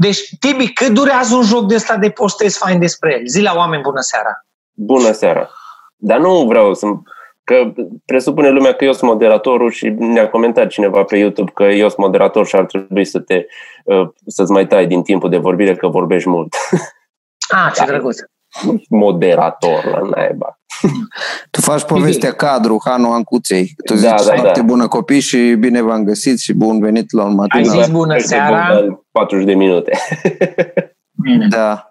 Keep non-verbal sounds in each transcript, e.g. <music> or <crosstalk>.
Deci, Tibi, cât durează un joc de ăsta de postez fain despre el? Zi la oameni bună seara! Bună seara! Dar nu vreau să... Că presupune lumea că eu sunt moderatorul și ne-a comentat cineva pe YouTube că eu sunt moderator și ar trebui să te, uh, să-ți mai tai din timpul de vorbire că vorbești mult. <laughs> Ah, ce drăguț! Moderator la naiba. Tu faci povestea cadru, Hanu Ancuței. Tu zici Da, da, foarte da. bună copii și bine v-am găsit și bun venit la un Ai matinal. zis bună seara? Bun, 40 de minute. Bine. Da.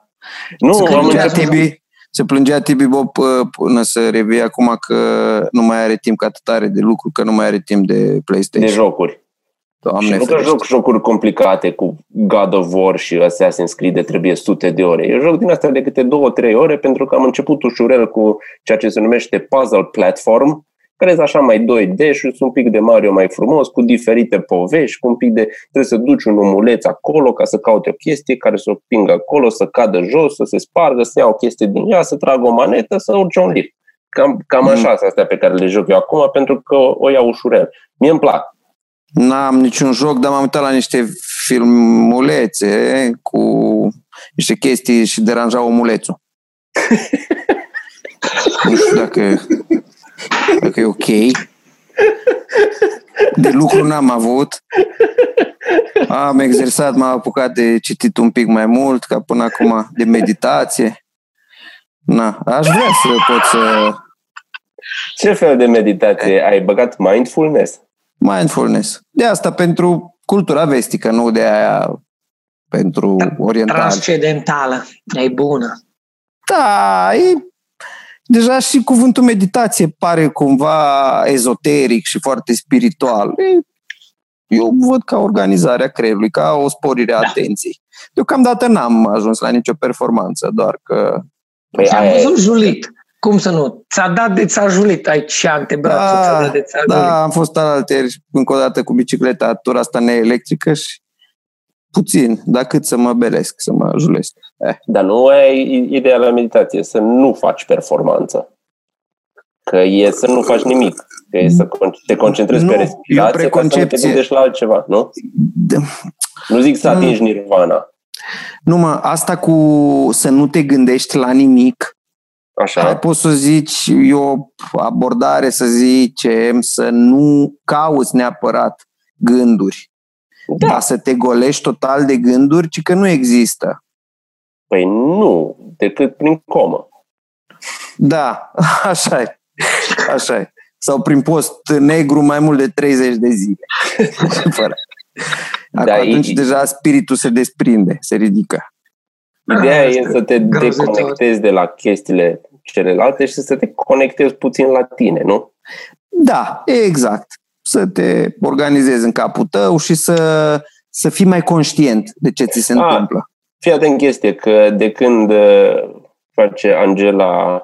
Nu, Se am plângea început, Tibi, se plângea Tibi Bob pă- până să revie acum că nu mai are timp, că atât are de lucru, că nu mai are timp de PlayStation. de jocuri. Doamne și nu că ferește. joc jocuri complicate cu God of War și Assassin's Creed de trebuie sute de ore. Eu joc din astea de câte două, trei ore pentru că am început ușurel cu ceea ce se numește puzzle platform, care sunt așa mai 2D și sunt un pic de Mario mai frumos, cu diferite povești, cu un pic de... Trebuie să duci un omuleț acolo ca să caute o chestie care să o pingă acolo, să cadă jos, să se spargă, să ia o chestie din ea, să tragă o manetă, să urce un lift. Cam, cam Mm. așa sunt astea pe care le joc eu acum pentru că o iau ușurel. Mie îmi plac. N-am niciun joc, dar m-am uitat la niște filmulețe cu niște chestii și deranja omulețul. <laughs> nu știu dacă, dacă e ok. De lucru n-am avut. Am exersat, m-am apucat de citit un pic mai mult, ca până acum, de meditație. Na, aș vrea să pot să... Ce fel de meditație ai băgat mindfulness? Mindfulness. De asta pentru cultura vestică, nu de aia pentru oriental. Transcendentală. E bună. Da, e, deja și cuvântul meditație pare cumva ezoteric și foarte spiritual. E, eu văd ca organizarea creierului, ca o sporire a atenției. Deocamdată n-am ajuns la nicio performanță, doar că... Păi Ți-am aia e. văzut julit. Cum să nu? Ți-a dat de ți-a julit aici antebrațul, ți-a dat de ți-a julit. da, am fost alalteri încă o dată cu bicicleta, tura asta neelectrică și puțin, dar cât să mă belesc, să mă julesc. Eh. Dar nu aia e ideea la meditație, să nu faci performanță. Că e să nu faci nimic. Că e să con- te concentrezi Nu, pe e o respirație ca să nu te preconcepție. gândești la altceva, nu? De- Nu zic să atingi nirvana. Nu mă, asta cu să nu te gândești la nimic, Așa. Hai, poți să zici, e o abordare, să zicem, să nu cauți neapărat gânduri, Da. dar să te golești total de gânduri, ci că nu există. Păi nu, decât prin comă. Da, <laughs> așa e. Așa e. Sau prin post negru mai mult de 30 de zile. <laughs> Fără. Acum, Da, atunci e- deja spiritul se desprinde, se ridică. Ideea Ah, e să te grozitor. deconectezi de la chestiile celelalte și să te conectezi puțin la tine, nu? Da, exact. Să te organizezi în capul tău și să, să fii mai conștient de ce ți se Ah. întâmplă. Fii atent chestie, că de când uh, face Angela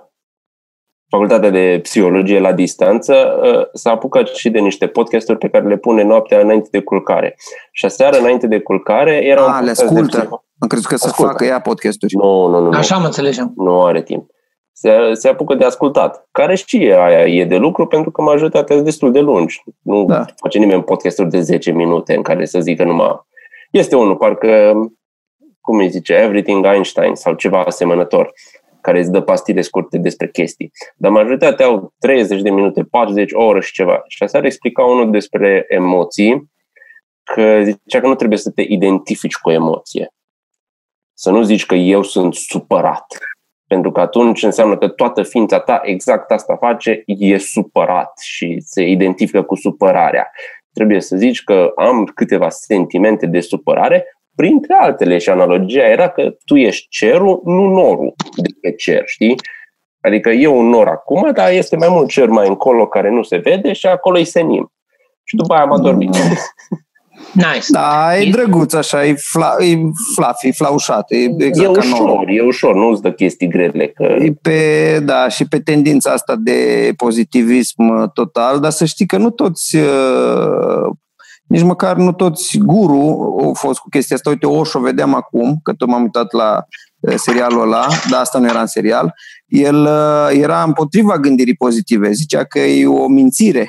facultatea de psihologie la distanță, uh, s-a apucat și de niște podcasturi pe care le pune noaptea înainte de culcare. Și aseară înainte de culcare era un Ah, le podcast de ascultă. psiho- Am crezut că să Ascultă. facă ea podcasturi. Nu, nu, nu, nu. Așa mă înțelegem. Nu are timp. Se, se apucă de ascultat. Care și aia e de lucru pentru că majoritatea sunt destul de lungi. Nu Da. face nimeni podcasturi de 10 minute în care să zică numai... Este unul, parcă, cum îi zice, Everything Einstein sau ceva asemănător, care îți dă pastile scurte despre chestii. Dar majoritatea au 30 de minute, 40, o oră și ceva. Și aseară explica unul despre emoții, că zicea că nu trebuie să te identifici cu o emoție. Să nu zici că eu sunt supărat. Pentru că atunci înseamnă că toată ființa ta exact asta face, e supărat și se identifică cu supărarea. Trebuie să zici că am câteva sentimente de supărare, printre altele și analogia era că tu ești cerul, nu norul de pe cer, știi? Adică e un nor acum, dar este mai mult cer mai încolo care nu se vede și acolo e senin. Și după aia am adormit. <laughs> Nice. Da, e E- drăguț așa, e, fla, e fluffy, flaușat, e e exact ca ușor, norul. e ușor, nu-ți dă chestii grele. Că... E pe, da, și pe tendința asta de pozitivism uh, total, dar să știi că nu toți, uh, nici măcar nu toți guru au fost cu chestia asta. Uite, Osho vedeam acum, că tot m-am uitat la uh, serialul ăla, dar asta nu era în serial. El uh, era împotriva gândirii pozitive, zicea că e o mințire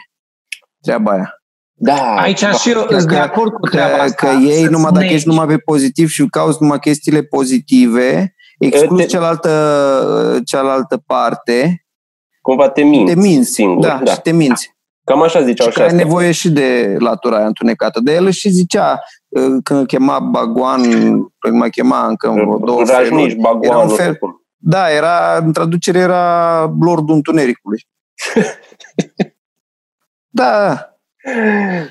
treaba aia. Da, Aici și eu sunt de acord cu treaba că, asta. că ei, să-ți numai dacă negi. ești numai pe pozitiv și cauți numai chestiile pozitive, exclus Te- cealaltă, cealaltă parte, cumva te minți, te minți. singur. Da, Da. și te minți. Cam așa ziceau Și și că ai astea. nevoie și de latura aia întunecată. De el și zicea, uh, când îl chema Baguan, îl mai chema încă în vreo două Rajnici, feluri. Era Baguan, un nu fel, știu cum. da, era, în traducere era Lordul Întunericului. <laughs> da,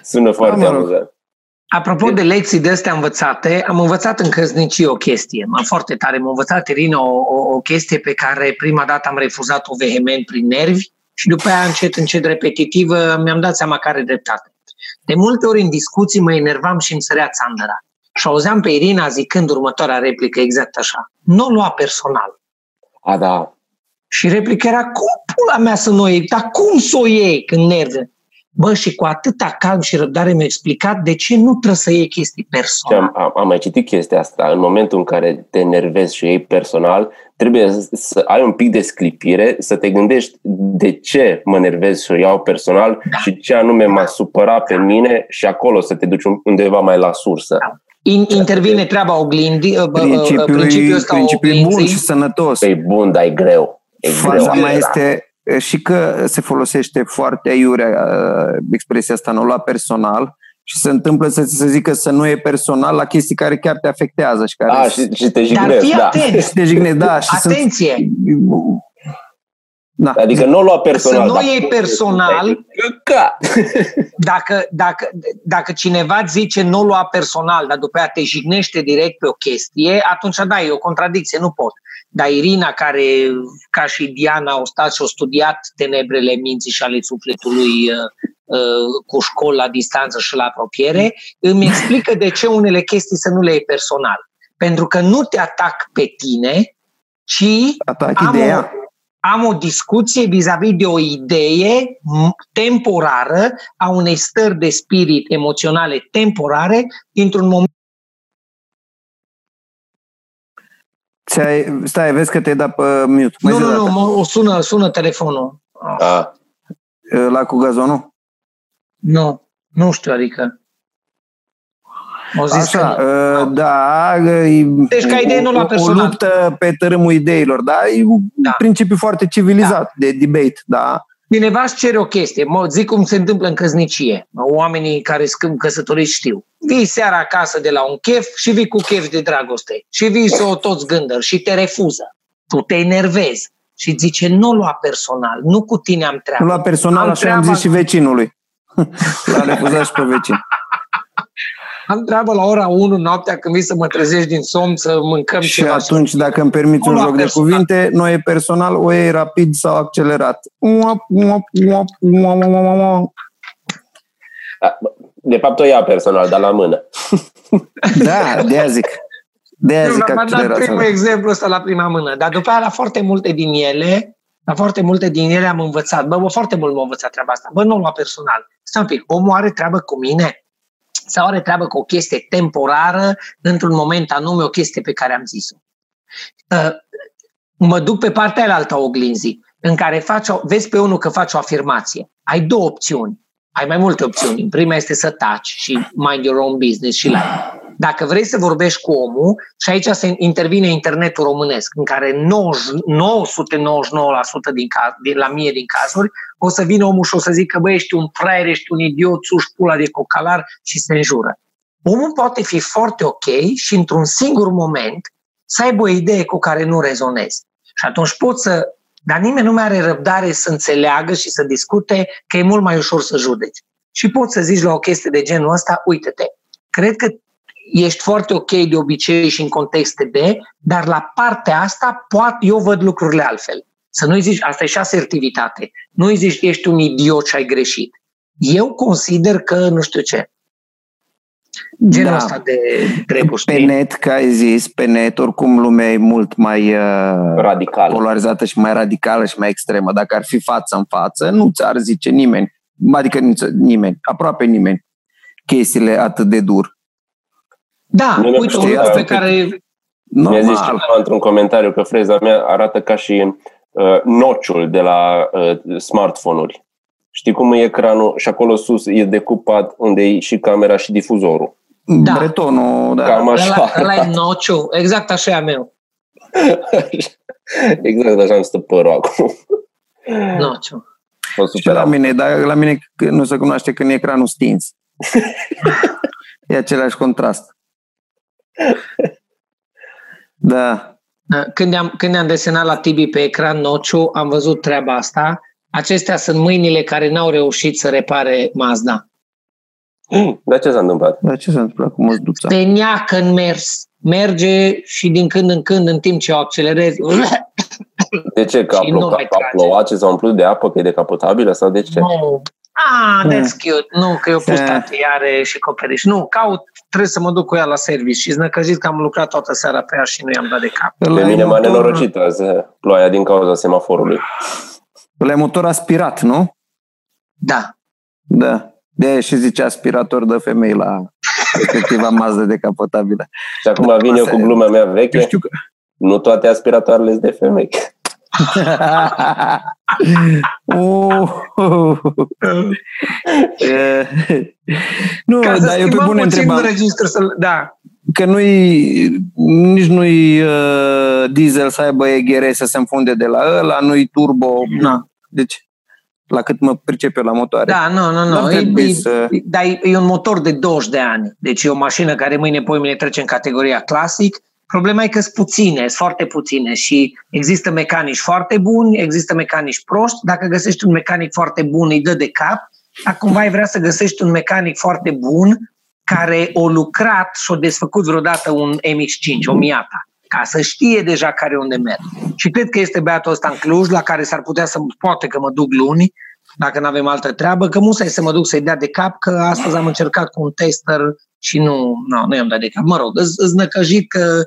Sună foarte mă rog. amuzant. Apropo de lecții de astea învățate, am învățat în căsnicie o chestie, mă, foarte tare. M-a învățat Irina o, o, o chestie pe care prima dată am refuzat-o vehement prin nervi și după aia încet, încet, repetitivă, mi-am dat seama că are dreptate. De multe ori în discuții mă enervam și îmi sărea țandăra. Și auzeam pe Irina zicând următoarea replică exact așa. Nu o lua personal. A, da. Și replica era, cum pula mea să nu o iei? Dar cum să o iei când nerve? Bă, și cu atâta calm și răbdare mi-a explicat de ce nu trebuie să iei chestii Și personale. am, am, am mai citit chestia asta. În momentul în care te enervezi și ei personal, trebuie să, să ai un pic de sclipire, să te gândești de ce mă enervez și o iau personal Da. și ce anume m-a supărat pe mine și acolo să te duci undeva mai la sursă. Da. In, intervine treaba oglindii, bă, bă, principiul, principiul ăsta principiul e bun și oglinzii. sănătos. Că e bun, dar e greu. E Faza greu. mai este e, și că se folosește foarte aiurea uh, expresia asta, nu la personal, și se întâmplă să ți se zică să nu e personal la chestii care chiar te afectează și care A, și, și te Dar jignesc, fii da. atent, <laughs> și te jignesc, da, și atenție, sunt... Da. Adică nu o lua personal. nu dar- iei personal. Ca. dacă, dacă, dacă cineva îți zice nu lua personal, dar după aia te jignește direct pe o chestie, atunci da, e o contradicție, nu pot. Dar Irina, care ca și Diana au stat și au studiat tenebrele minții și ale sufletului uh, uh, cu școli la distanță și la apropiere, îmi explică de ce unele chestii să nu le iei personal. Pentru că nu te atac pe tine, ci Atac am o, ideea. am o discuție vis-a-vis de o idee m- temporară a unei stări de spirit emoționale temporare dintr-un moment. Ți-ai, stai, vezi că te-ai dat pe mute. Mai Nu, zi o nu, nu, dată. mă, o sună, sună telefonul. Ah, A, La cu gazonul? Nu, nu știu, adică. Au zis Așa, că nu. uh, da. e- Deci ca idee nu la o- personal. O luptă pe tărâmul ideilor, da? E un Da. principiu foarte civilizat de debate, da? Cineva îți cere o chestie, mă zic cum se întâmplă în căsnicie. Oamenii care sunt căsătoriți știu. Vii seara acasă de la un chef și vii cu chef de dragoste. Și vii să o toți gândări și te refuză. Tu te enervezi și îți zice nu lua personal, nu cu tine am treabă. Nu la personal, Am așa am treaba- zis și vecinului. L-a refuzat și pe vecin. Am treabă la ora 1 noaptea când vii să mă trezești din somn să mâncăm Și ceva. atunci, dacă îmi permiți Nu un la joc de personal. cuvinte, nu e personal, o iei rapid sau accelerat. Uap, uap, uap, uap, uap, uap. a, de fapt o ia personal, dar la mână. Da, de-aia zic. De-aia Nu, zic v-am dat accelerat. primul exemplu ăsta la prima mână. Dar după aia, la foarte multe din ele, la foarte multe din ele am învățat. Bă, bă foarte mult m-a învățat treaba asta. Bă, nu la personal. Stai un pic, omul are treabă cu mine? Sau are treabă cu o chestie temporară, într-un moment anume, o chestie pe care am zis-o? Uh, mă duc pe partea aia altă a oglinzii, în care faci o, vezi pe unul că faci o afirmație. Ai două opțiuni. Ai mai multe opțiuni. Prima este să taci și mind your own business și la. Dacă vrei să vorbești cu omul, și aici se intervine internetul românesc, în care 90, 999% din, caz, din la mie din cazuri, o să vină omul și o să zică, băi, ești un fraier, ești un idiot, suși pula de cocalar și se înjură. Omul poate fi foarte ok și într-un singur moment să aibă o idee cu care nu rezonezi. Și atunci poți să... Dar nimeni nu mai are răbdare să înțeleagă și să discute că e mult mai ușor să judeci. Și poți să zici la o chestie de genul ăsta, uite-te, cred că ești foarte ok de obicei și în contexte de, dar la partea asta poate, eu văd lucrurile altfel. Să nu-i zici, asta e și asertivitate, nu-i zici ești un idiot și ai greșit. Eu consider că nu știu ce. Genul Da. ăsta de treburi, Pe știi? net, ca ai zis, pe net, oricum lumea e mult mai uh, Radical. polarizată și mai radicală și mai extremă. Dacă ar fi față în față, nu ți-ar zice nimeni, adică nici- nimeni, aproape nimeni, chestiile atât de dur. Da, Nu, nu, uite, un știi, lucru asta pe e care... Mi-a zis Normal. cineva într-un comentariu că freza mea arată ca și uh, nociul de la uh, smartphone-uri. Știi cum e ecranul și acolo sus e decupat unde e și camera și difuzorul. Da. Bretonul, da. Cam așa. Ăla, ăla e nociu. Exact așa e a meu. <laughs> exact așa îmi stă părul acum. Nociu. Mă Și la superam. mine, dar la mine nu se cunoaște când e ecranul stins. <laughs> e același contrast. Da. Când am, când am desenat la Tibi pe ecran nociu, am văzut treaba asta. Acestea sunt mâinile care n-au reușit să repare Mazda. Dar ce s-a întâmplat? Dar ce s-a întâmplat cu măsduța? Se neacă în mers. Merge și din când în când, în timp ce o accelerezi, De ce? Că <coughs> a, Și nu plouat, mai a trage. plouat și s-a umplut de apă, că e decapotabilă sau de ce? nu. Ah, that's cute. Nu, că eu pus Da. tatiare și coperiș. Nu, caut, trebuie să mă duc cu ea la service și znăcăjit că am lucrat toată seara pe ea și nu i-am dat de cap. Ăla Pe e mine m-a motor- nenorocit azi ploaia din cauza semaforului. Ăla e motor aspirat, nu? Da. Da. de aia și zice aspirator de femei la respectiva Mazda decapotabilă. Și acum vin eu cu gluma mea veche, Eu știu că... nu toate aspiratoarele sunt de femei. Uh, <laughs> Eh, nu, Ca să dar eu pe schimbăm bune puțin întrebam. registru să Da. că nu-i, nici nu-i uh, diesel să aibă EGR să se înfunde de la ăla, nu-i turbo, na. Deci, la cât mă pricep eu la motoare. Da, nu, nu, N-ar nu. E, trebui e, să- dar e, e un motor de 20 de ani. Deci e o mașină care mâine, poimine trece în categoria clasic. Problema e că sunt puține, sunt foarte puține și există mecanici foarte buni, există mecanici proști. Dacă găsești un mecanic foarte bun, îi dă de cap. Dar cumva ai vrea să găsești un mecanic foarte bun care o lucrat și o desfăcut vreodată un MX-5, o Miata, ca să știe deja care unde merg. Și cred că este beatul ăsta în Cluj, la care s-ar putea să, poate că mă duc luni, dacă nu avem altă treabă, că musai să mă duc să-i dea de cap, că astăzi am încercat cu un tester și nu, nu, nu i-am dat de cap. Mă rog, îți, îți năcăjit că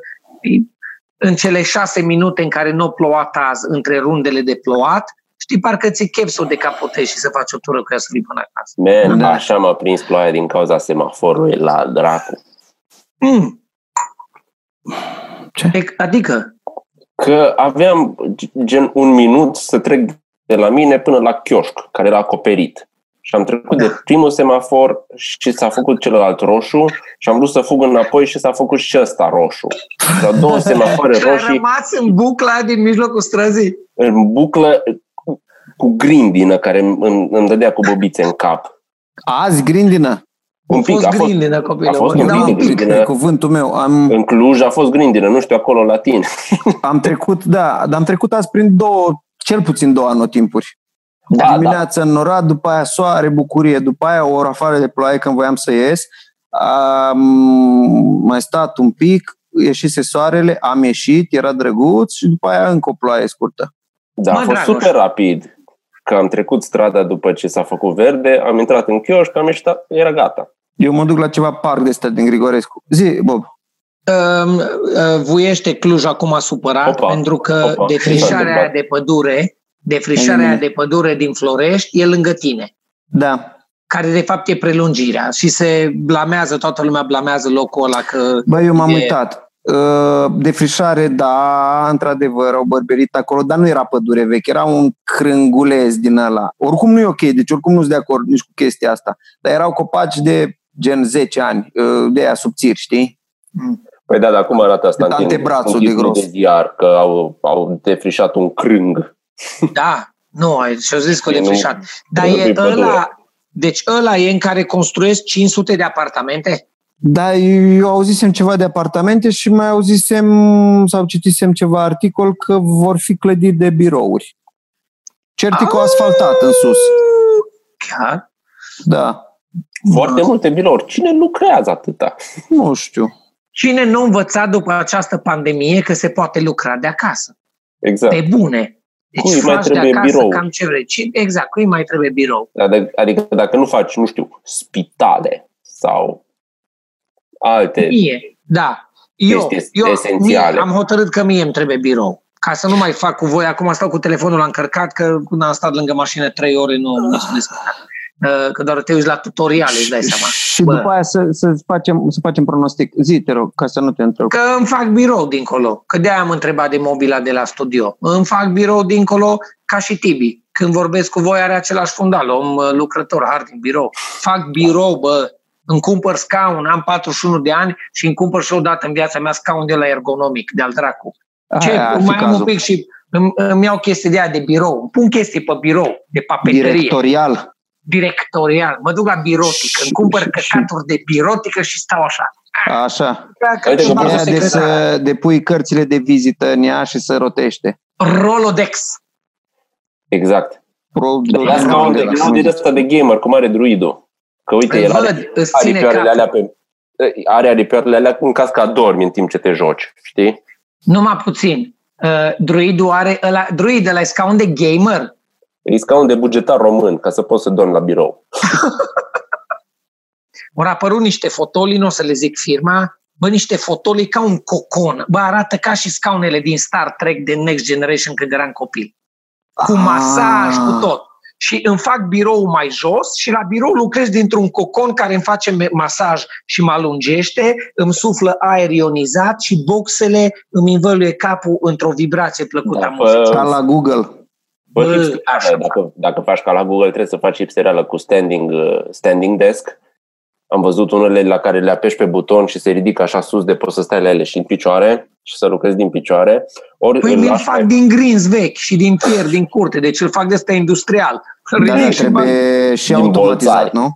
în cele șase minute în care nu a plouat azi, între rundele de plouat, știi, parcă ți-e chef să o decapotezi și să faci o tură cu ea să vii până acasă. Man, Da. așa m-a prins ploaia din cauza semaforului la dracu. Mm. Ce? E- Adică, Că aveam gen un minut să trec de la mine până la chioșc, care era acoperit. Și am trecut Da. de primul semafor și s-a făcut celălalt roșu și am vrut să fug înapoi și s-a făcut și ăsta roșu. La două <laughs> semafoare și ai roșii rămas în bucla aia din mijlocul străzii. în buclă cu, cu grindină care îmi, îmi dădea cu bobițe în cap. Azi, grindină. Un a pic, fost a fost, grindină, copilul. a fost mă. un Da, pic un de pic. grindină. E cuvântul meu. Am, în Cluj a fost grindină, nu știu acolo la tine. am trecut, da, dar am trecut azi prin două, cel puțin două anotimpuri. Da, da. Dimineața înnorat, după aia soare, bucurie, după aia o oră afară de ploaie când voiam să ies. Am mai stat un pic, ieșise soarele, am ieșit, era drăguț și după aia încă o ploaie scurtă. Da, Mă, a fost Dragoș. super rapid. Că am trecut strada după ce s-a făcut verde, am intrat în chioșc, am ieșit, era gata. Eu mă duc la ceva parc de ăsta din Grigorescu. Zi, Bob. Um, uh, Vuiește Cluj acum a supărat Opa, pentru că opa, ce s-a defrișarea aia întâmplat? de pădure, defrișarea aia de pădure din Florești e lângă tine, Da. care de fapt e prelungirea și se blamează, toată lumea blamează locul ăla că Bă, eu m-am E- uitat. Uh, Defrișare, da, într-adevăr, au bărberit acolo, dar nu era pădure veche, era un crânguleț din ăla. Oricum nu e ok, deci oricum nu sunt de acord nici cu chestia asta. Dar erau copaci de gen 10 ani, uh, de aia subțiri, știi? Păi da, dar cum arată asta Cât în tine? antebrațul În de titlul gros. de ziar, că au, au defrișat un crâng. da, nu, ai- și-au zis că o E, nu- defrișat. Dar nu e e pădure. ăla, deci ăla e în care construiesc 500 de apartamente? Dar eu auzisem ceva de apartamente și mai auzisem sau citisem ceva articol că vor fi clădiri de birouri. Cert e că au asfaltat în sus. Chiar? Da. Foarte multe birouri. Cine lucrează atâta? Nu știu. Cine nu învăța după această pandemie că se poate lucra de acasă? Exact. Pe bune. Deci Cui mai faci de trebuie acasă birou? cam ce vrei. Ci- Exact, cui mai trebuie birou? Adică, adică dacă nu faci, nu știu, spitale sau alte Mie, da. Eu, Chestii eu esențiale. Mie, am hotărât că mie îmi trebuie birou. Ca să nu mai fac cu voi, acum stau cu telefonul la încărcat, că când am stat lângă mașină trei ore, nu nu sunt descărcat. Uh, Că doar te uiți la tutoriale, îți dai seama. Și Bă. după aia să, să, facem, să facem pronostic. Zi, te rog, ca să nu te întreb. Că îmi fac birou dincolo. Că de-aia am întrebat de mobila de la studio. Îmi fac birou dincolo ca și Tibi. când vorbesc cu voi are același fundal, om uh, lucrător, hard din birou. Fac birou, bă, îmi cumpăr scaun, am 41 de ani și îmi cumpăr și odată în viața mea scaun de la ergonomic, de-al dracu. Ce, Aia ar fi mai am un cazul. pic și îmi, îmi iau chestii de aia de birou, îmi pun chestii pe birou, de papeterie, Directorial. Directorial, mă duc la birotică, îmi cumpăr Și- căcaturi de birotică și stau așa. Așa. Dacă Uite că și poți bagă Aia de secretar. să depui cărțile de vizită în ea și să rotește. Rolodex. Exact. Pro, Dar scaun de, scaun de ăsta de gamer, cum are druidul. Că uite, Îl el are, văd, îți are ține pioarele capul. alea pe... Are aripioarele alea în caz că adormi în timp ce te joci, știi? Numai puțin. Uh, druidul are ăla, druid ăla e scaun de gamer. E scaun de bugetar român, ca să poți să dormi la birou. <laughs> Au apărut niște fotolii, nu o să le zic firma, bă, niște fotolii ca un cocon. Bă, arată ca și scaunele din Star Trek de Next Generation când eram copil. Cu Ah. masaj, cu tot. Și îmi fac birou mai jos și la birou lucrez dintr-un cocon care îmi face me- masaj și mă alungește, îmi suflă aer ionizat și boxele îmi învăluie capul într-o vibrație plăcută Da, a muzicii. bă, Ca la Google. Bă, Bă, hipster, așa. dacă, dacă faci ca la Google, trebuie să faci hipstereală cu standing, uh, standing desk. Am văzut unele la care le apeși pe buton și se ridică așa sus de poți să stai la ele și în picioare și să lucrezi din picioare. Ori Păi îl mi-l lași fac mai- din greens vechi și din fier, din curte, deci îl fac de ăsta industrial. Îl Dar ridic da, și bag- trebuie și Din automatizat, bolțari. nu?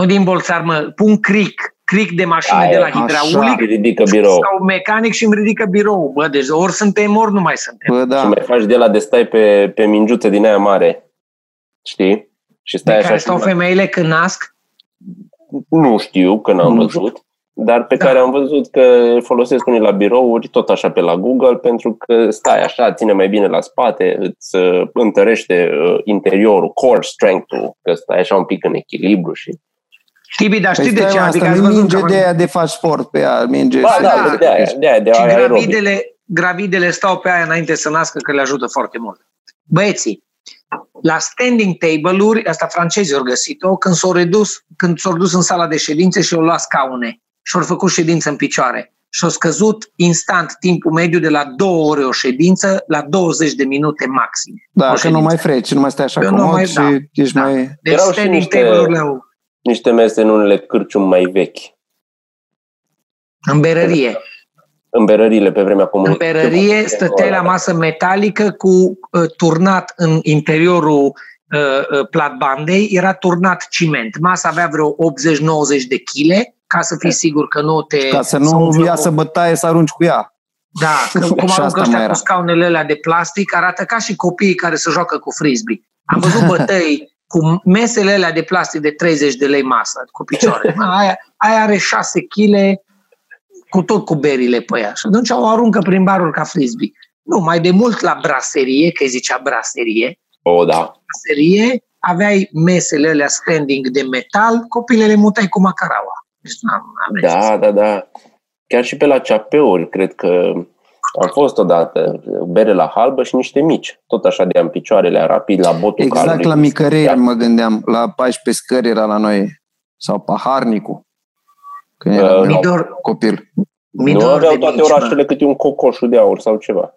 Nu din bolțar, mă, pun cric, cric de mașină Aia de la e, hidraulic și ridică birou. sau mecanic și îmi ridică birou. Bă, deci ori suntem, ori nu mai suntem. Bă, Și da. mai faci de la de stai pe, pe mingiuță din aia mare. Știi? Și De stai așa care și stau mai- femeile când nasc. Nu știu, că n-am Nu văzut. Dar pe Da. care am văzut că folosesc unii la birouri, tot așa pe la Google, pentru că stai așa, ține mai bine la spate, îți uh, întărește uh, interiorul, core strength-ul, că stai așa un pic în echilibru și... Tibi, dar Păi știi de stai, ce? mă, Adică asta ați nu văzut minge că de aia de faci sport pe ea, minge Ba, să- da, de aia, de aia, de și aia aerobic. gravidele, gravidele stau pe aia înainte să nască, că le ajută foarte mult. Băieții, la standing table-uri, asta francezii au găsit-o, când s-au redus, când s-au dus în sala de ședințe și au luat scaune și au făcut ședință în picioare. Și au scăzut instant timpul mediu de la două ore o ședință la 20 de minute maxim. Da, o că nu ședință. mai freci, nu mai stai așa Eu nu comod mai- și da, ești da. mai... Deci Erau și standing niște- table-urile au Niște mese în unele cârciumi mai vechi. în berărie. În berările pe vremea În comunității. berărie stăteai la masă metalică cu uh, turnat în interiorul uh, uh, platbandei, era turnat ciment. Masa avea vreo 80-90 de kg, ca să fii sigur că nu te... Ca să să nu umflă ia cu- să bătaie, să arunci cu ea. Da, că, <laughs> cum Și aruncă asta mai ăștia era. cu scaunele alea de plastic, arată ca și copiii care se joacă cu frisbee. Am văzut bătăi cu mesele alea de plastic de 30 de lei masă, cu picioare. <laughs> Mă, Aia, aia are 6 kg cu tot cu berile pe ea. Și atunci o aruncă prin barul ca frisbee. Nu, mai de mult la braserie, că îi zicea braserie, O, da. braserie, aveai mesele alea standing de metal, copilele le mutai cu macaraua. Deci, n-am, n-am Da, da, da. Chiar și pe la ceapeuri, cred că am fost odată bere la halbă și niște mici. Tot așa de am picioarele rapid la botul Exact calului. la micăreri mă gândeam, la 14 scări era la noi. Sau paharnicul. Când Uh, eram nu. eu Midor, copil. Nu midor aveau de toate mici, mă. orașele câte un cocoșul de aur sau ceva.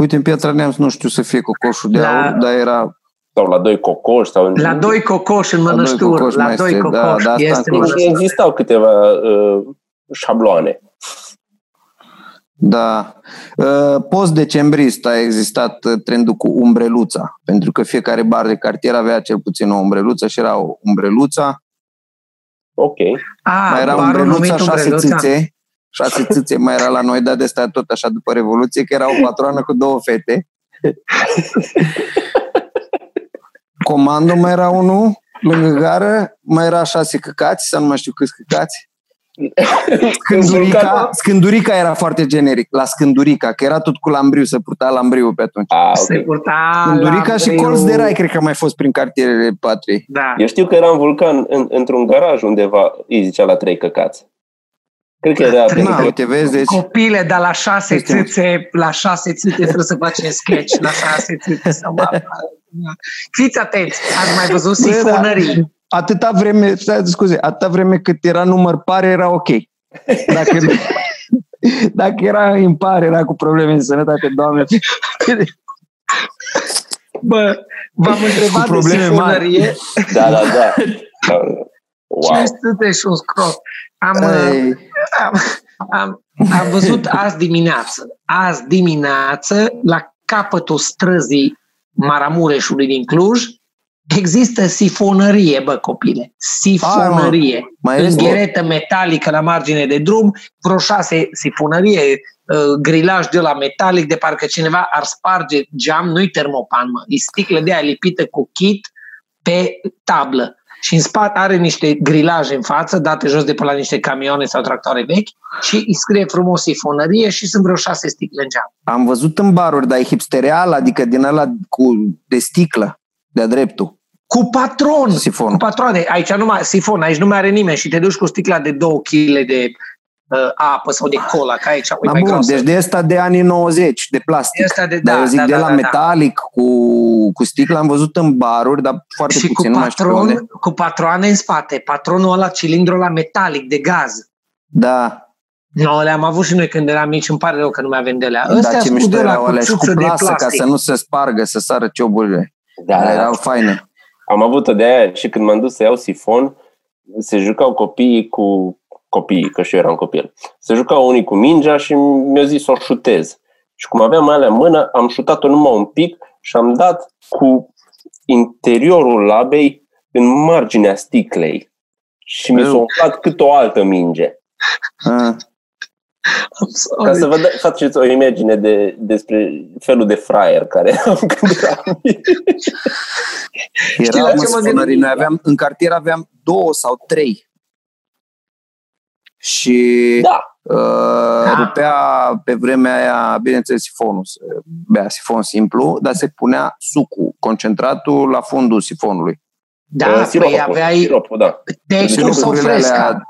Uite, în Piatra Neamț nu știu să fie cocoșul de La- aur, dar era... Sau la doi cocoși. Sau La doi cocoși în La doi mănăștur, cocoși la mai doi este, da, cocoși, da, asta este în acolo. Și mănăștur. existau câteva uh, șabloane. Da. Uh, Post-decembrist a existat uh, trendul cu umbreluța, pentru că fiecare bar de cartier avea cel puțin o umbreluță și era o umbreluța. Ok. A, mai era barul umbreluța, numit șase umbreluța. țâțe. Șase țâțe mai era la noi, dar de asta tot așa după Revoluție, că era o patroană cu două fete. Comando mai era unul, lângă gară, mai era șase căcați, sau nu mai știu câți căcați. Scândurica, scândurica era foarte generic, la scândurica, că era tot cu lambriu, să purta lambriu pe atunci. A, Se ok. purta Scândurica și lambriu. colț de rai, cred că a mai fost prin cartierele patriei. Da. Eu știu că era în vulcan, în, într-un garaj undeva, îi zicea la trei căcați. Cred că era... Trei Na, pentru- uite, vezi, deci... Copile, dar la șase Este mult. țâțe, la șase țâțe trebuie să facem sketch, la șase țâțe sau <laughs> Fiți atenți, ați mai văzut Bă, da. sifonării. Atâta vreme, stai, scuze, atâta vreme cât era număr par, era ok. Dacă, <laughs> dacă era impar, era cu probleme de sănătate, doamne. Bă, v-am întrebat de probleme sifonărie. Da, da, da. <laughs> Wow. 500 și un scrot. Am, Ei. am, am, am văzut azi dimineață, azi dimineață, la capătul străzii Maramureșului din Cluj, există sifonărie, bă, copile. Sifonărie. Mai În este? gheretă metalică la margine de drum, vreo șase sifonărie, uh, grilaj de la metalic, de parcă cineva ar sparge geam, nu-i termopan, mă, e sticlă de aia lipită cu kit pe tablă. Și în spate are niște grilaje în față, date jos de pe la niște camioane sau tractoare vechi și îi scrie frumos sifonărie și sunt vreo șase sticle în geam. Am văzut în baruri, dar e hipstereal, adică din ăla cu, de sticlă, de-a dreptul. Cu patron! Sifon. Cu patroane. Aici nu mai, sifon, aici nu mai are nimeni și te duci cu sticla de 2 kg de uh, apă sau de cola, ca aici. Da, mai bun, grosă. deci de asta de anii 90, de plastic. Asta de, dar da, eu zic da, de da, la da, da. metalic cu, cu sticlă, am văzut în baruri, dar foarte și cu, puțin, nu mai știu pe unde. patron, cu patroane în spate. Patronul ăla, cilindru la metalic de gaz. Da, No, le-am avut și noi când eram mici, îmi pare rău că nu mai avem de alea. Ăstea da, ce mișto scudele erau cu alea și cu țuță de plasă, ca plastic. să nu se spargă, să sară cioburile. Da, Dar da, erau faine. Am avut-o de aia și când m-am dus să iau sifon, se jucau copiii cu copiii, că și eu eram copil. Se jucau unii cu mingea și mi-a zis să o șutez. Și cum aveam alea în mână, am șutat-o numai un pic și am dat cu interiorul labei în marginea sticlei. Și mi s-a Eu. umflat cât o altă minge. Ah, I'm sorry. Ca să vă da- faceți o imagine de, despre felul de fraier care <laughs> am când eram mic. Știi la Erau ce mă măsfonării, gândim? noi aveam, în cartier aveam două sau trei. Și Da, uh, Da. rupea pe vremea aia, bineînțeles, sifonul, se bea sifon simplu, dar se punea sucul, concentratul la fundul sifonului. Da, siropul, păi aveai siropul, da. tecu sau Siropurile fresca. alea-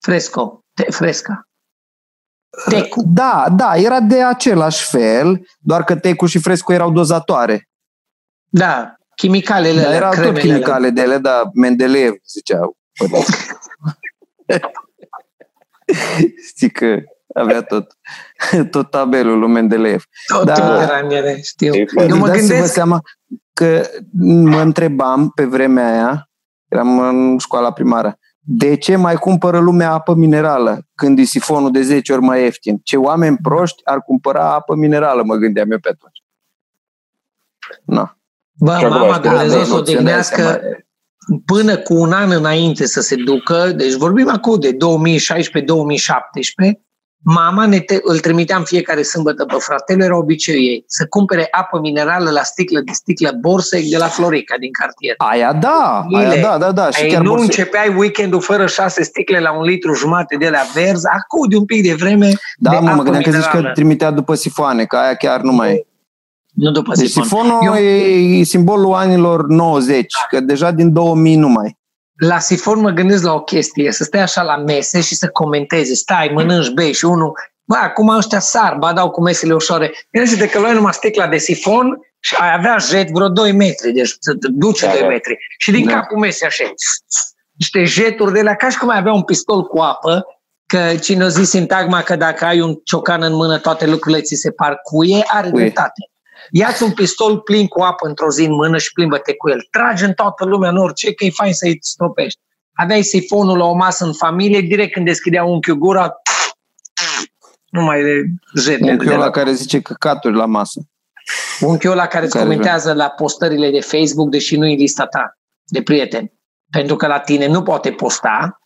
Fresco. Te, fresca. Tecu. Da, da, era de același fel, doar că tecul și fresco erau dozatoare. Da, chimicalele Dar alea, erau tot cremele chimicale de ele, dar Mendeleev ziceau. părinții. <laughs> Știi că avea tot, tot tabelul lui Mendeleev. Totul Da. era în ele, știu. E foarte- Eu mă Dați-vă gândesc, seama că mă întrebam pe vremea aia, eram în școala primară, de ce mai cumpără lumea apă minerală când e sifonul de 10 ori mai ieftin? Ce oameni proști ar cumpăra apă minerală, mă gândeam eu pe atunci. No. bă, Și acum mama știu, Dumnezeu da, să o emoționează, odihnească până cu un an înainte să se ducă, deci vorbim acum de 2016-2017, mama ne te, îl trimitea în fiecare sâmbătă pe fratele, era obiceiul ei, să cumpere apă minerală la sticlă de sticlă Borsec de la Florica din cartier. Aia da, aia Ile. da, da, da. Și Ai, chiar nu borse- începeai weekendul fără șase sticle la un litru jumate de la verzi, acum de un pic de vreme Da, de mă, mă apă gândeam că zici că minerală. trimitea după sifoane, că aia chiar nu mai... Nu după Deci sifon. sifonul Eu- e simbolul anilor 90, că deja din 2000 nu mai. La sifon mă gândesc la o chestie, să stai așa la mese și să comentezi, stai, mănânci, bei și unul, bă, acum ăștia sar, ba dau cu mesele ușoare. Gândește-te că luai numai sticla de sifon și ai avea jet vreo 2 metri, deci să te duce Da, 2 da. metri. Și din Da. capul mesei așa, niște jeturi de la ca și cum ai avea un pistol cu apă, că cine o zis sintagma că dacă ai un ciocan în mână, toate lucrurile ți se par cuie, are Cuie. dreptate. Ia-ți un pistol plin cu apă într-o zi în mână și plimbă-te cu el. Trage în toată lumea în orice, că e fain să-i stopești. Aveai sifonul la o masă în familie, direct când deschidea unchiul gura, nu mai de jetele. Unchiul de ăla la- care zice căcaturi la masă. Unchiul ăla care îți Care comentează la postările de Facebook, deși nu e lista ta de prieteni. Pentru că la tine nu poate posta.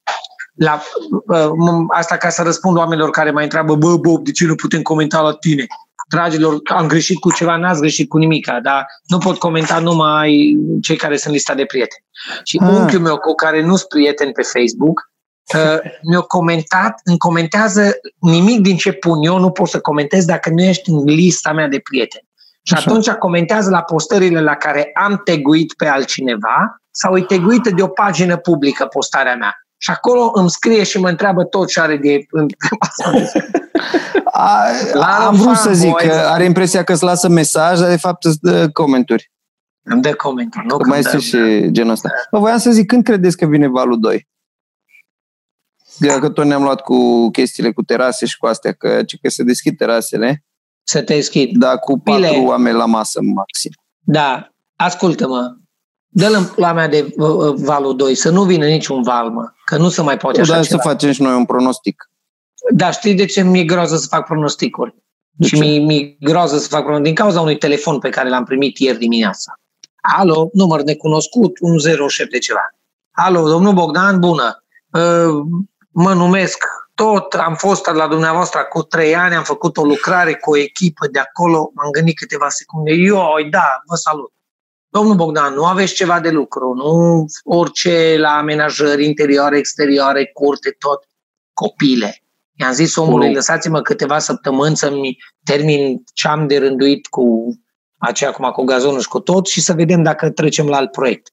La, uh, m- asta ca să răspund oamenilor care mai întreabă, bă, Bob, de ce nu putem comenta la tine? Dragilor, am greșit cu ceva, n-ați greșit cu nimica, dar nu pot comenta numai cei care sunt lista de prieteni. Și Ah. unchiul meu cu care nu sunt prieteni pe Facebook, uh, <laughs> mi-a comentat, îmi comentează nimic din ce pun eu, nu pot să comentez dacă nu ești în lista mea de prieteni. Și Așa. atunci comentează la postările la care am teguit pe altcineva sau e teguită de o pagină publică postarea mea. Și acolo îmi scrie și mă întreabă tot ce are de... <laughs> A, La am vrut să zic fanboys. că are impresia că îți lasă mesaj, dar de fapt îți dă comenturi. Îmi dă comentarii. Nu Că că mai îmi dă- este și genul ăsta. Bă, voiam să zic, când credeți că vine valul 2? Că tot ne-am luat cu chestiile cu terase și cu astea, că, ci că se deschid terasele, Să te deschid. dar cu Bine. patru oameni la masă maxim. Da. ascultă-mă, dă-l la mea de uh, uh, valul 2, să nu vină niciun val, mă, că nu se mai poate așa Dar ceva. să facem și noi un pronostic. Dar știi de ce mi-e groază să fac pronosticuri? De și ce? mi- mi-e groază să fac pronosticuri din cauza unui telefon pe care l-am primit ieri dimineața. Alo, număr necunoscut, 107 de ceva. Alo, domnul Bogdan, bună. Uh, Mă numesc tot, am fost la dumneavoastră cu trei ani, am făcut o lucrare cu o echipă de acolo, m-am gândit câteva secunde. Eu, da, vă salut. Domnul Bogdan, nu aveți ceva de lucru, nu orice la amenajări interioare, exterioare, curte, tot, copile. I-am zis omului, Oh. lăsați-mă câteva săptămâni să-mi termin ce am de rânduit cu aceea acum cu gazonul și cu tot și să vedem dacă trecem la alt proiect.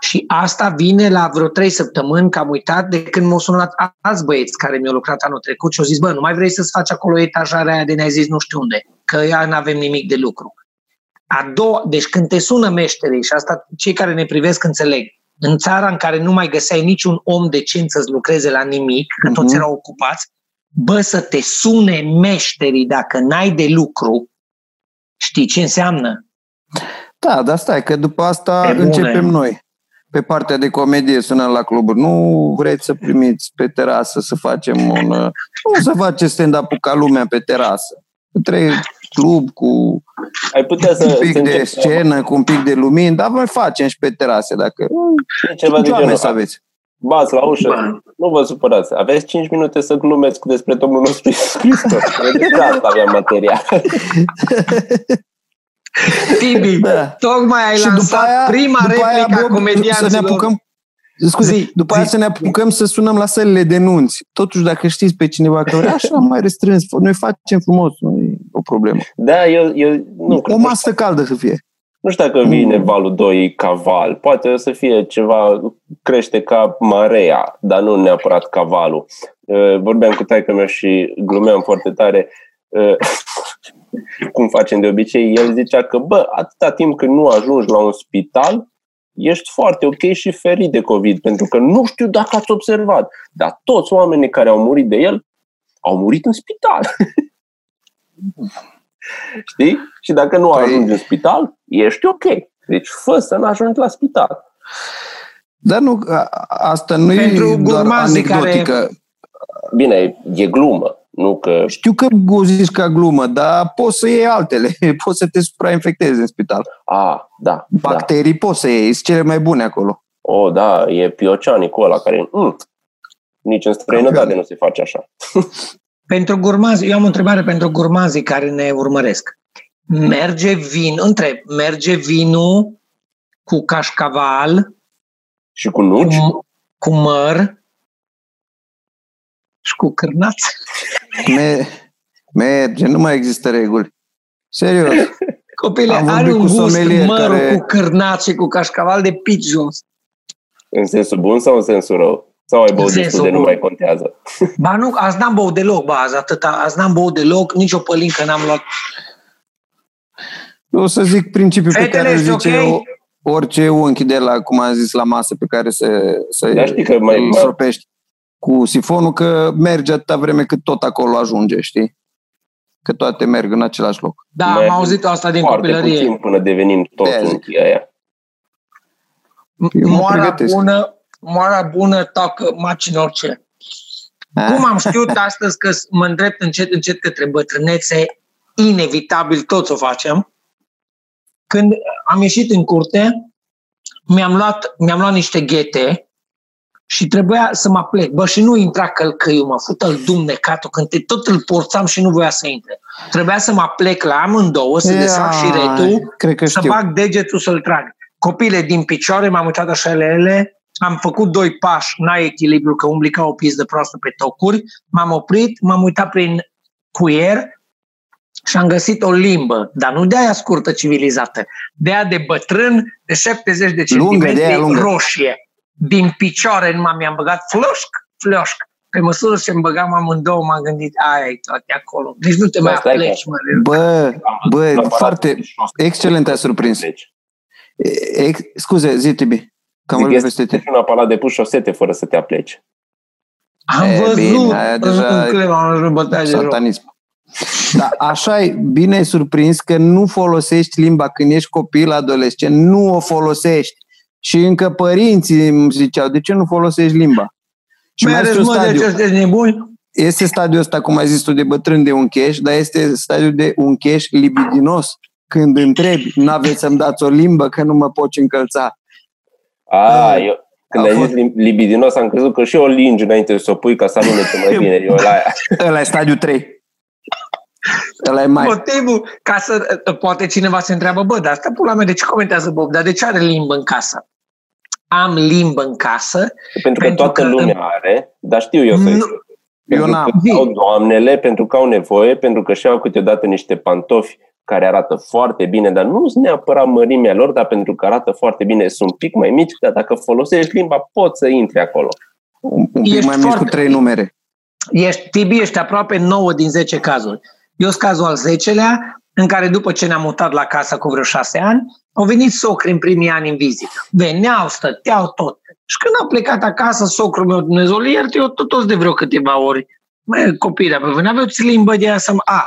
Și asta vine la vreo trei săptămâni, că am uitat de când m-au sunat alți băieți care mi-au lucrat anul trecut și au zis, bă, nu mai vrei să-ți faci acolo etajarea aia de ne-ai zis nu știu unde, că ea nu avem nimic de lucru. A doua, deci când te sună meșterii, și asta cei care ne privesc înțeleg, în țara în care nu mai găseai niciun om decent să-ți lucreze la nimic, că toți Mhm. erau ocupați, bă, să te sune meșterii dacă n-ai de lucru, știi ce înseamnă? Da, dar stai, că după asta Pe bune. începem noi. Pe partea de comedie sunăm la cluburi. Nu vreți să primiți pe terasă să facem un... uh, Nu să faceți stand-up ca lumea pe terasă. Trei club cu Ai putea să, un să pic de începi scenă, cu un pic de lumini, dar mai facem și pe terase. Dacă ceva de ce oameni genul. să aveți. Bați la ușă, Bă. nu vă supărați. Aveți 5 minute să glumesc despre Domnul nostru Iisus Hristos. <laughs> De asta aveam material. <laughs> Tibi, Da. tocmai ai și lansat după aia, prima după aia, replică a Bob, să ne comedianților. apucăm Scuze, Zi, după aia zi. să ne apucăm să sunăm la sălile de nunți. Totuși, dacă știți pe cineva că vrea așa mai restrâns, noi facem frumos, nu e o problemă. Da, eu, eu nu, o cred, masă caldă să fie. nu știu dacă vine valul 2 ca val. Poate o să fie ceva, crește ca marea, dar nu neapărat ca valul. Uh, Vorbeam cu taică meu și glumeam foarte tare uh, <laughs> cum facem de obicei. El zicea că, bă, atâta timp când nu ajungi la un spital, ești foarte ok și ferit de COVID, pentru că nu știu dacă ați observat, dar toți oamenii care au murit de el au murit în spital. <laughs> Știi? Și dacă nu Păi- ajungi în spital, ești ok. Deci fă să nu ajungi la spital. Dar nu, a- asta nu Pentru e doar gurmazii care- anecdotică. Bine, e glumă, nu că... Știu că o zici ca glumă, dar poți să iei altele. <laughs> Poți să te suprainfectezi în spital. A, da, da. Bacterii poți să iei, sunt cele mai bune acolo. O, da, e pioceanicul ăla care... Mm, nici în străinătate nu se face așa. <laughs> Pentru gurmazi, eu am o întrebare pentru gurmazii care ne urmăresc. Merge vin, întreb, merge vinul cu cașcaval, Și cu nuci? cu, cu măr și cu cârnați? Me- merge, nu mai există reguli. Serios. <laughs> Copile, Am are vorbit un cu gust sommelier mărul care- cu cârnați și cu cașcaval de pici jos. În sensul bun sau în sensul rău? Sau ai băut În destul sensul de nu bun. mai contează? Ba nu, azi n-am băut deloc, ba, azi atâta, azi n-am băut deloc, nici o pălincă n-am luat. Eu o să zic principiul pe Fetele, care îl ești zice ok? o, orice unchi de la, cum am zis, la masă pe care să, să Dar știi că mai- îl mai- stropești cu sifonul, că merge atâta vreme cât tot acolo ajunge, știi? Că toate merg în același loc. Da, Mai- am auzit asta din Foarte copilărie. puțin până devenim toți De-aia zic. unchii aia. Eu mă Moara pregătesc. bună, moara bună tacă macin orice. Ah, Cum am știut astăzi că mă îndrept încet, încet către bătrânețe, inevitabil toți o facem, când am ieșit în curte, mi-am luat, mi-am luat niște ghete și trebuia să mă plec. Bă, și nu intra călcăiul, mă fută-l dumnecatul, când te, tot îl porțam și nu voia să intre. Trebuia să mă plec la amândouă, să desfac și retul, Cred că să știu. bag degetul să-l trag. Copile din picioare, m-am uitat așa la ele, am făcut doi pași, n-ai echilibru, că umbli ca o pizdă proastă pe tocuri, m-am oprit, m-am uitat prin cuier și am găsit o limbă, dar nu de aia scurtă civilizată, de aia de bătrân, de 70 de Lungă, de centimetri, aia lungă. roșie. Din picioare numai mi-am băgat floșc, floșc. Pe măsură ce îmi băgam amândouă, m-am gândit, aia e toate acolo. Deci nu te mai Asta e apleci, mă. Bă, bă, La foarte Palat excelent ai surprins. Deci, Ex, scuze, zi, Tibi. Că am zic, vorbit este peste tine. un aparat de pus șosete fără să te apleci. Am E, văzut bine, aia deja în clipa, am văzut bătaie de joc. Satanism. Da, așa e, bine ai surprins că nu folosești limba când ești copil, adolescent, nu o folosești. Și încă părinții îmi ziceau, de ce nu folosești limba? Și mai este un stadiu. De nebuni? Este stadiul ăsta, cum ai zis tu, de bătrân de uncheș, dar este stadiul de uncheș libidinos. Când întrebi, n-aveți să-mi dați o limbă că nu mă poți încălța. A, eu, când ai zis libidinos, am crezut că și o lingi înainte să o pui ca să alunece mai bine. Eu la aia. Ăla e stadiul 3. Ăla e mai... Motivul ca să... Poate cineva se întreabă, bă, dar asta pula mea, de ce comentează Bob? Dar de ce are limbă în casă? Am limbă în casă. Pentru că pentru toată că lumea în... are, dar știu eu să nu... Eu n-am. Au doamnele, pentru că au nevoie, pentru că și-au câteodată niște pantofi care arată foarte bine, dar nu sunt neapărat mărimea lor, dar pentru că arată foarte bine, sunt un pic mai mici, dar dacă folosești limba, poți să intri acolo. Un, un pic ești mai mici cu trei numere. Ești, Tibi, ești aproape 9 din 10 cazuri. Eu sunt cazul al 10-lea, în care după ce ne-am mutat la casă cu vreo șase ani, au venit socri în primii ani în vizită. Veneau, stăteau tot. Și când am plecat acasă, socrul meu, Dumnezeu, iert, eu tot, toți de vreo câteva ori, mai copiii, pe voi n-aveți limbă de aia să A,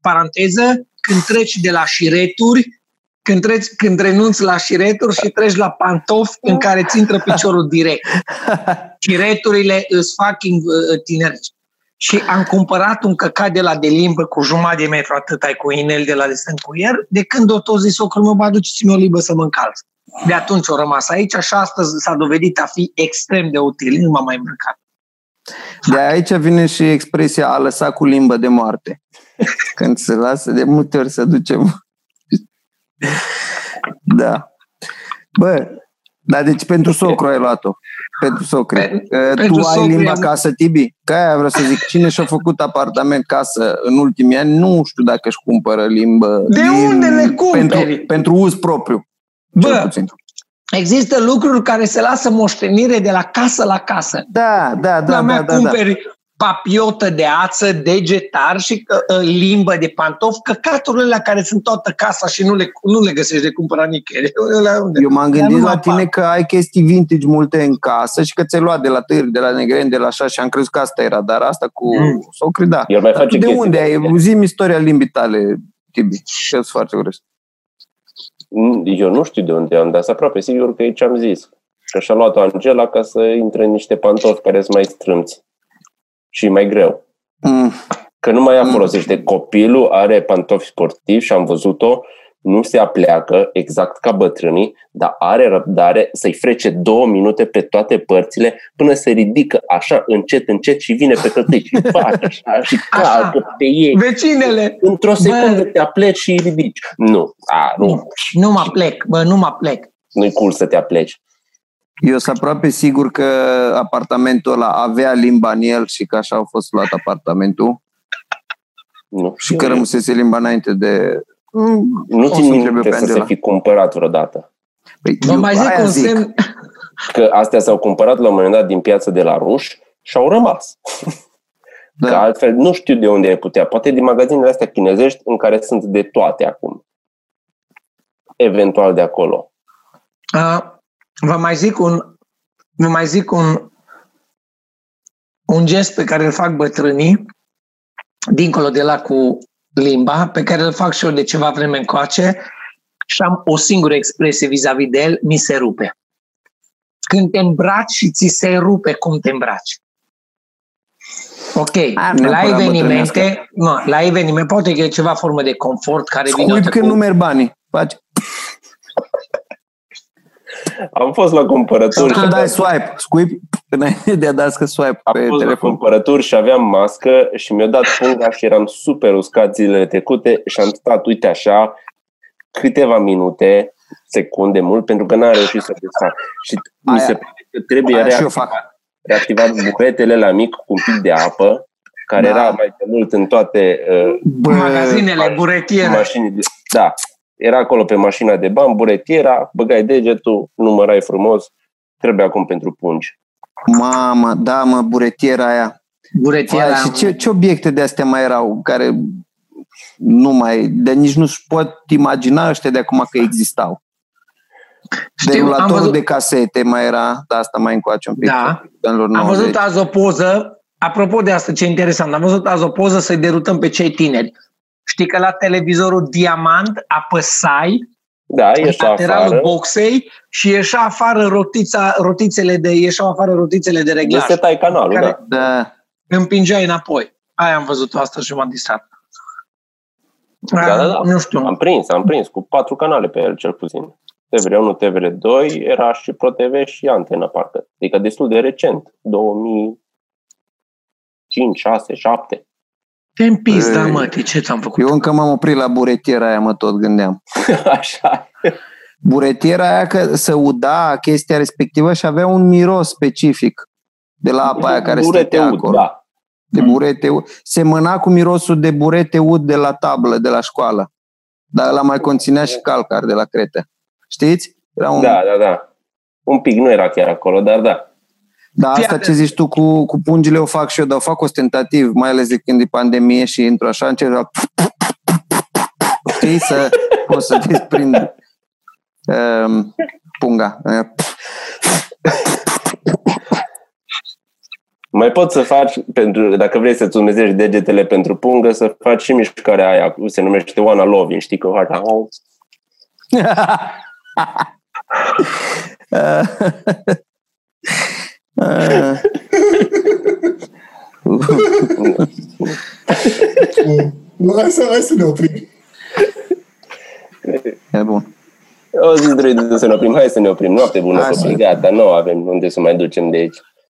paranteză, când treci de la șireturi, când, treci, când renunți la șireturi și treci la pantofi în care ți intră piciorul direct. Șireturile îți fucking uh, tineri. Și am cumpărat un căcat de la de limbă cu jumătate de metru atât ai cu inel de la de cuier, de când o tot zis că mă aduceți-mi o limbă să mă încalț. De atunci o rămas aici și astăzi s-a dovedit a fi extrem de util, nu m-am mai îmbrăcat. De aici vine și expresia a lăsa cu limbă de moarte. <laughs> Când se lasă de multe ori să ducem. <laughs> da. Bă, dar deci pentru socru ai luat-o. Pentru socru. Pe, tu pentru ai limba am... casă, Tibi? Ca aia vreau să zic. Cine și-a făcut apartament casă în ultimii ani, nu știu dacă își cumpără limbă. De din, unde le cumperi? Pentru, pentru uz propriu. Bă, puțin. Există lucruri care se lasă moștenire de la casă la casă. Da, da, da. La mea da, cumperi da, da papiotă de ață, degetar și uh, limbă de pantof, căcaturile la care sunt toată casa și nu le, nu le găsești de cumpărat nicăieri. <laughs> Eu m-am gândit la tine că ai chestii vintage multe în casă și că ți-ai luat de la târg, de la negren, de la așa și am crezut că asta era, dar asta cu mm. socri, da. mai face de unde ai? Zi istoria limbii tale, Tibi, că foarte curios. Mm, eu nu știu de unde am, dar sunt aproape sigur că e ce am zis. Că și-a luat-o Angela ca să intre în niște pantofi care sunt mai strâmți și mai greu. Mm. Că nu mai ea folosește. Copilul are pantofi sportivi și am văzut-o, nu se apleacă exact ca bătrânii, dar are răbdare să-i frece două minute pe toate părțile până se ridică așa încet, încet și vine pe cătăi și <laughs> face așa și calcă pe ei. Vecinele! Într-o secundă bă. te apleci și ridici. Nu, a, nu. Nu mă plec, bă, nu mă plec. Nu-i cool să te apleci. Eu sunt aproape sigur că apartamentul ăla avea limba în el și că așa a fost luat apartamentul. Nu. Și că rămăsese limba înainte de... Nu țin minte să se fi cumpărat vreodată. Păi, Vă mai zic un zic. semn... Că astea s-au cumpărat la un moment dat din piață de la ruși și au rămas. <laughs> Da. Că altfel nu știu de unde ai putea. Poate din magazinele astea chinezești în care sunt de toate acum. Eventual de acolo. A, vă mai zic un, vă mai zic un, un gest pe care îl fac bătrânii, dincolo de la cu limba, pe care îl fac și eu de ceva vreme încoace și am o singură expresie vis-a-vis de el, mi se rupe. Când te îmbraci și ți se rupe cum te îmbraci. Ok, A, la evenimente, nu, la evenimente poate că e ceva formă de confort care Scuip vine când cu... nu merg banii. Faci. Am fost la cumpărături. Când dai swipe, scuip, înainte <laughs> de a da swipe Am pe fost telefon. la cumpărături și aveam mască și mi-a dat punga și eram super uscat zilele trecute și am stat, uite așa, câteva minute, secunde mult, pentru că n-am reușit să fac. Și Aia. mi se pare că trebuie reactivat, reactivat buretele la mic cu un pic de apă, care da. era mai de mult în toate uh, Bă, magazinele, buretiere. Mașini de, da, era acolo pe mașina de bani, buretiera, băgai degetul, numărai frumos, trebuie acum pentru pungi. Mamă, da, mă, buretiera aia. Buretiera. Vai, și ce, ce obiecte de astea mai erau care nu mai, de nici nu-și pot imagina ăștia de acum că existau. Știu, Derulatorul văzut... de casete mai era, da, asta mai încoace un pic. Da. Am văzut azi o poză Apropo de asta, ce interesant, am văzut azi o poză să-i derutăm pe cei tineri. Știi că la televizorul Diamant apăsai Da, ieși lateralul afară. boxei și ieșea afară rotița, rotițele de, ieșeau afară rotițele de reglaj. Resetai canalul, Care- da. Da. Împingeai înapoi. Aia am văzut asta și m-am distrat. Da, da, da. Nu știu. Am prins, am prins cu patru canale pe el, cel puțin. TVR1, TVR2, era și Pro TV și Antena, parcă. Adică destul de recent, 2005, 6, 7. Te împins, da, Ei. mă, de ce ți-am făcut? Eu încă m-am oprit la buretiera aia, mă tot gândeam. <laughs> Așa. Buretiera aia că se uda chestia respectivă și avea un miros specific de la apa aia care Burete stătea ud, acolo. Da. De burete ud. Semăna cu mirosul de burete ud de la tablă, de la școală. Dar ăla mai conținea și calcar de la crete. Știți? Era un... da, da, da. Un pic nu era chiar acolo, dar da. Da, Fii asta atent. ce zici tu cu, cu pungile o fac și eu, dar o fac ostentativ, mai ales de când e pandemie și intru așa, încerc la... Știi, să poți să desprind um, punga. Mai poți să faci, pentru, dacă vrei să-ți umezești degetele pentru pungă, să faci și mișcarea aia, se numește Oana Lovin, știi că faci <laughs> <laughs> au, Uh, Nu, hai să, hai să ne oprim. e bun. O zis droidul să ne oprim, hai să ne oprim, noapte bună Hai să- copii, gata, nu avem unde să mai ducem de aici.